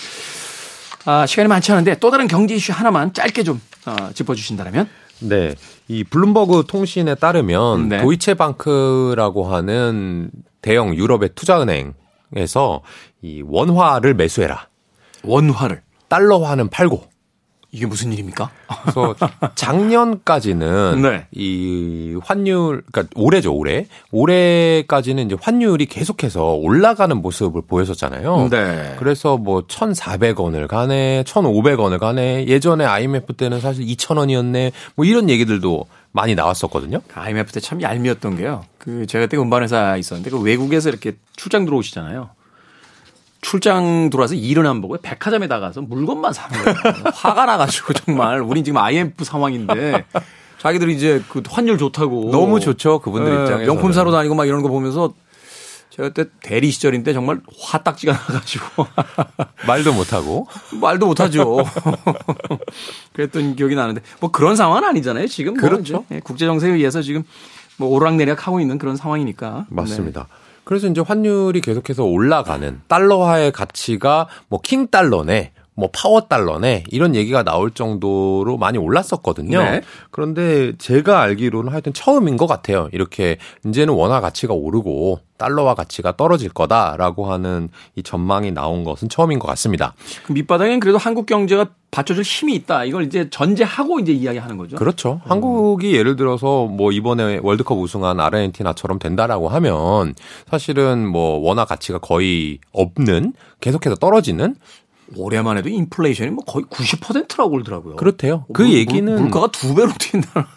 아, 시간이 많지 않은데 또 다른 경제 이슈 하나만 짧게 좀 어, 짚어주신다면? 네. 이 블룸버그 통신에 따르면 네. 도이체방크라고 하는 대형 유럽의 투자은행에서 이 원화를 매수해라. 원화를 달러화는 팔고 이게 무슨 일입니까? 그래서 작년까지는 네. 이 환율 그러니까 올해죠 올해 올해까지는 이제 환율이 계속해서 올라가는 모습을 보였었잖아요. 네. 그래서 뭐 1,400원을 가네, 1,500원을 가네. 예전에 IMF 때는 사실 2,000원이었네. 뭐 이런 얘기들도 많이 나왔었거든요. IMF 때 참 얄미웠던 게요. 그 제가 그때 운반회사 있었는데 그 외국에서 이렇게 출장 들어오시잖아요. 출장 들어와서 일은 안 보고 백화점에 나가서 물건만 사는 거예요. 화가 나가지고 정말 우린 지금 IMF 상황인데 자기들이 이제 그 환율 좋다고 너무 좋죠 그분들 네, 입장에서 명품 사러 다니고 막 이런 거 보면서 제가 그때 대리 시절인데 정말 화딱지가 나가지고 말도 못하고 말도 못하죠. 그랬던 기억이 나는데 뭐 그런 상황은 아니잖아요 지금 뭐 그렇죠. 뭐 국제 정세에 의해서 지금 뭐 오락내락 하고 있는 그런 상황이니까 맞습니다. 네. 그래서 이제 환율이 계속해서 올라가는 달러화의 가치가 뭐 킹 달러네. 뭐 파워 달러네 이런 얘기가 나올 정도로 많이 올랐었거든요. 네. 그런데 제가 알기로는 하여튼 처음인 것 같아요. 이렇게 이제는 원화 가치가 오르고 달러화 가치가 떨어질 거다라고 하는 이 전망이 나온 것은 처음인 것 같습니다. 그 밑바닥엔 그래도 한국 경제가 받쳐줄 힘이 있다. 이걸 이제 전제하고 이제 이야기하는 거죠. 그렇죠. 음. 한국이 예를 들어서 뭐 이번에 월드컵 우승한 아르헨티나처럼 된다라고 하면 사실은 뭐 원화 가치가 거의 없는 계속해서 떨어지는 올해만 해도 인플레이션이 뭐 거의 90%라고 그러더라고요. 그렇대요. 그 물, 얘기는 물가가 두 배로 뛴다.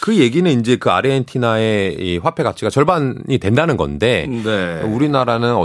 그 얘기는 이제 그 아르헨티나의 이 화폐 가치가 절반이 된다는 건데 네. 우리나라는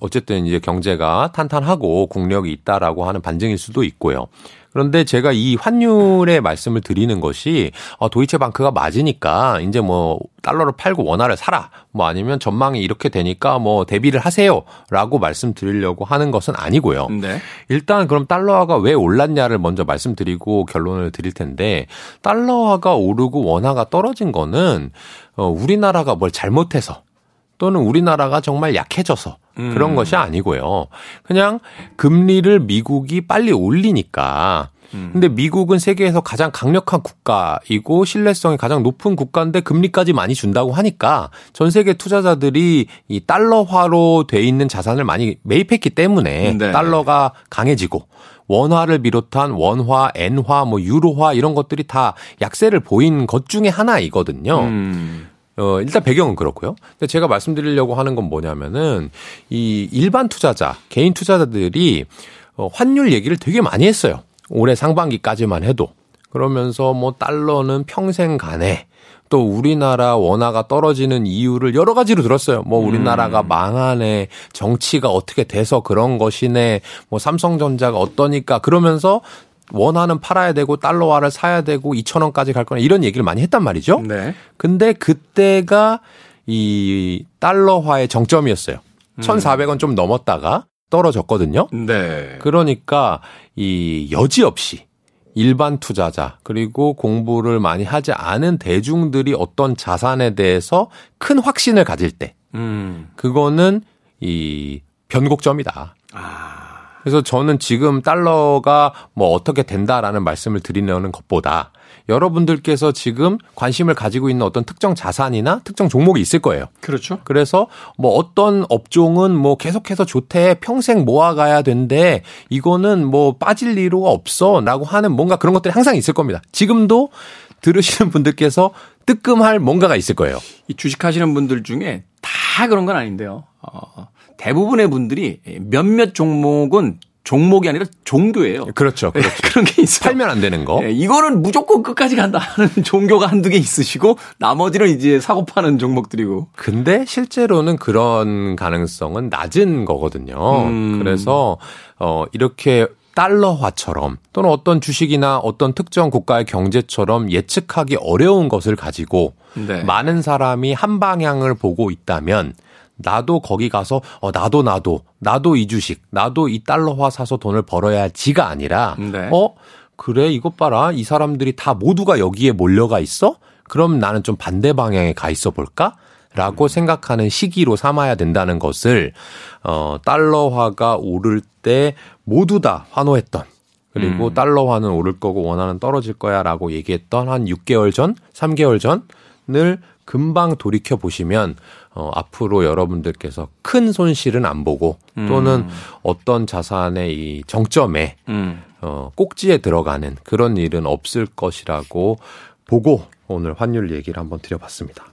어쨌든 이제 경제가 탄탄하고 국력이 있다라고 하는 반증일 수도 있고요. 그런데 제가 이 환율의 말씀을 드리는 것이 어, 도이체방크가 맞으니까 이제 뭐 달러를 팔고 원화를 사라 뭐 아니면 전망이 이렇게 되니까 뭐 대비를 하세요라고 말씀드리려고 하는 것은 아니고요. 네. 일단 그럼 달러화가 왜 올랐냐를 먼저 말씀드리고 결론을 드릴 텐데 달러화가 오르고 원화가 떨어진 거는 어, 우리나라가 뭘 잘못해서 또는 우리나라가 정말 약해져서 그런 음. 것이 아니고요. 그냥 금리를 미국이 빨리 올리니까 음. 근데 미국은 세계에서 가장 강력한 국가이고 신뢰성이 가장 높은 국가인데 금리까지 많이 준다고 하니까 전 세계 투자자들이 이 달러화로 돼 있는 자산을 많이 매입했기 때문에 네. 달러가 강해지고 원화를 비롯한 원화, 엔화, 뭐 유로화 이런 것들이 다 약세를 보인 것 중에 하나이거든요. 음. 어, 일단 배경은 그렇고요. 근데 제가 말씀드리려고 하는 건 뭐냐면은 이 일반 투자자, 개인 투자자들이 어, 환율 얘기를 되게 많이 했어요. 올해 상반기까지만 해도. 그러면서 뭐 달러는 평생 가네. 또 우리나라 원화가 떨어지는 이유를 여러 가지로 들었어요. 뭐 우리나라가 음. 망하네, 정치가 어떻게 돼서 그런 것이네, 뭐 삼성전자가 어떠니까 그러면서 원화는 팔아야 되고 달러화를 사야 되고 2천 원까지 갈 거나 이런 얘기를 많이 했단 말이죠. 네. 근데 그때가 이 달러화의 정점이었어요. 음. 1,400원 좀 넘었다가 떨어졌거든요. 네. 그러니까 이 여지없이 일반 투자자 그리고 공부를 많이 하지 않은 대중들이 어떤 자산에 대해서 큰 확신을 가질 때 음. 그거는 이 변곡점이다. 아. 그래서 저는 지금 달러가 뭐 어떻게 된다라는 말씀을 드리려는 것보다 여러분들께서 지금 관심을 가지고 있는 어떤 특정 자산이나 특정 종목이 있을 거예요. 그렇죠. 그래서 뭐 어떤 업종은 뭐 계속해서 좋대 평생 모아가야 된대 이거는 뭐 빠질 이유가 없어라고 하는 뭔가 그런 것들이 항상 있을 겁니다. 지금도 들으시는 분들께서 뜨끔할 뭔가가 있을 거예요. 이 주식하시는 분들 중에 다 그런 건 아닌데요. 어, 대부분의 분들이 몇몇 종목은 종목이 아니라 종교예요. 그렇죠. 네, 그렇죠. 그런 게 있어요. 팔면 안 되는 거. 네, 이거는 무조건 끝까지 간다 하는 종교가 한두 개 있으시고 나머지는 이제 사고 파는 종목들이고. 근데 실제로는 그런 가능성은 낮은 거거든요. 음. 그래서 어 이렇게 달러화처럼 또는 어떤 주식이나 어떤 특정 국가의 경제처럼 예측하기 어려운 것을 가지고 네. 많은 사람이 한 방향을 보고 있다면 나도 거기 가서 어 나도 나도 나도 이 주식 나도 이 달러화 사서 돈을 벌어야지가 아니라 네. 어 그래 이것 봐라 이 사람들이 다 모두가 여기에 몰려가 있어 그럼 나는 좀 반대 방향에 가 있어 볼까? 라고 생각하는 시기로 삼아야 된다는 것을 어 달러화가 오를 때 모두 다 환호했던 그리고 음. 달러화는 오를 거고 원화는 떨어질 거야라고 얘기했던 한 6개월 전, 3개월 전을 금방 돌이켜 보시면 어, 앞으로 여러분들께서 큰 손실은 안 보고 또는 음. 어떤 자산의 이 정점에 음. 어, 꼭지에 들어가는 그런 일은 없을 것이라고 보고 오늘 환율 얘기를 한번 드려봤습니다.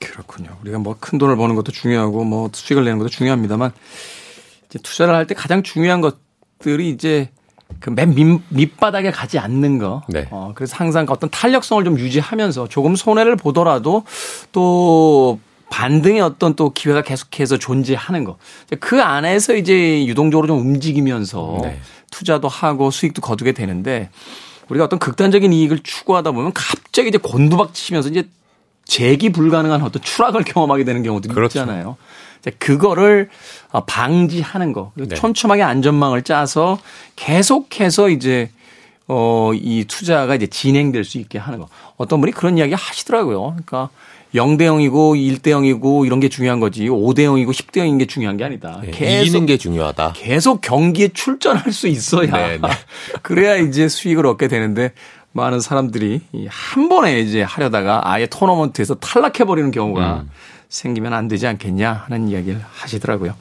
그렇군요. 우리가 뭐 큰 돈을 버는 것도 중요하고 뭐 수익을 내는 것도 중요합니다만 이제 투자를 할 때 가장 중요한 것들이 이제 그맨 밑바닥에 가지 않는 거. 네. 어, 그래서 항상 어떤 탄력성을 좀 유지하면서 조금 손해를 보더라도 또 반등의 어떤 또 기회가 계속해서 존재하는 거. 그 안에서 이제 유동적으로 좀 움직이면서 네. 투자도 하고 수익도 거두게 되는데 우리가 어떤 극단적인 이익을 추구하다 보면 갑자기 이제 곤두박 치면서 이제 재기 불가능한 어떤 추락을 경험하게 되는 경우들이 그렇죠. 있잖아요. 그거를 어, 방지하는 거. 네. 촘촘하게 안전망을 짜서 계속해서 이제 어, 이 투자가 이제 진행될 수 있게 하는 거. 어떤 분이 그런 이야기 하시더라고요. 그러니까 0대 0이고 1대 0이고 이런 게 중요한 거지 5대 0이고 10대 0인 게 중요한 게 아니다. 네, 계속 이기는 게 중요하다. 계속 경기에 출전할 수 있어야 네, 네. 그래야 이제 수익을 얻게 되는데 많은 사람들이 한 번에 이제 하려다가 아예 토너먼트에서 탈락해 버리는 경우가 음. 생기면 안 되지 않겠냐 하는 이야기를 하시더라고요.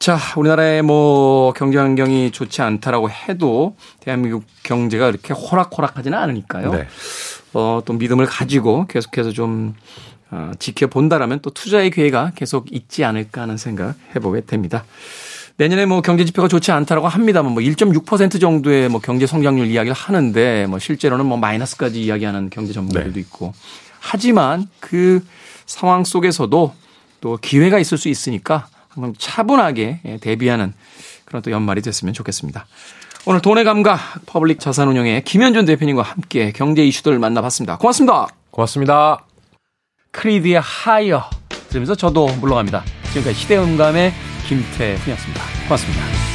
자, 우리나라의 뭐 경제 환경이 좋지 않다라고 해도 대한민국 경제가 이렇게 호락호락하지는 않으니까요. 네. 어, 또 믿음을 가지고 계속해서 좀 어, 지켜본다라면 또 투자의 기회가 계속 있지 않을까 하는 생각 해보게 됩니다. 내년에 뭐 경제 지표가 좋지 않다라고 합니다만 뭐 1.6% 정도의 뭐 경제 성장률 이야기를 하는데 뭐 실제로는 뭐 마이너스까지 이야기하는 경제 전문가들도 네. 있고 하지만 그 상황 속에서도 또 기회가 있을 수 있으니까 한번 차분하게 예, 대비하는 그런 또 연말이 됐으면 좋겠습니다. 오늘 돈의 감각 퍼블릭 자산운용의 김현준 대표님과 함께 경제 이슈들 만나봤습니다. 고맙습니다. 고맙습니다. 크리드의 하이어 들으면서 저도 물러갑니다. 지금까지 시대음감의 김태훈이었습니다. 고맙습니다.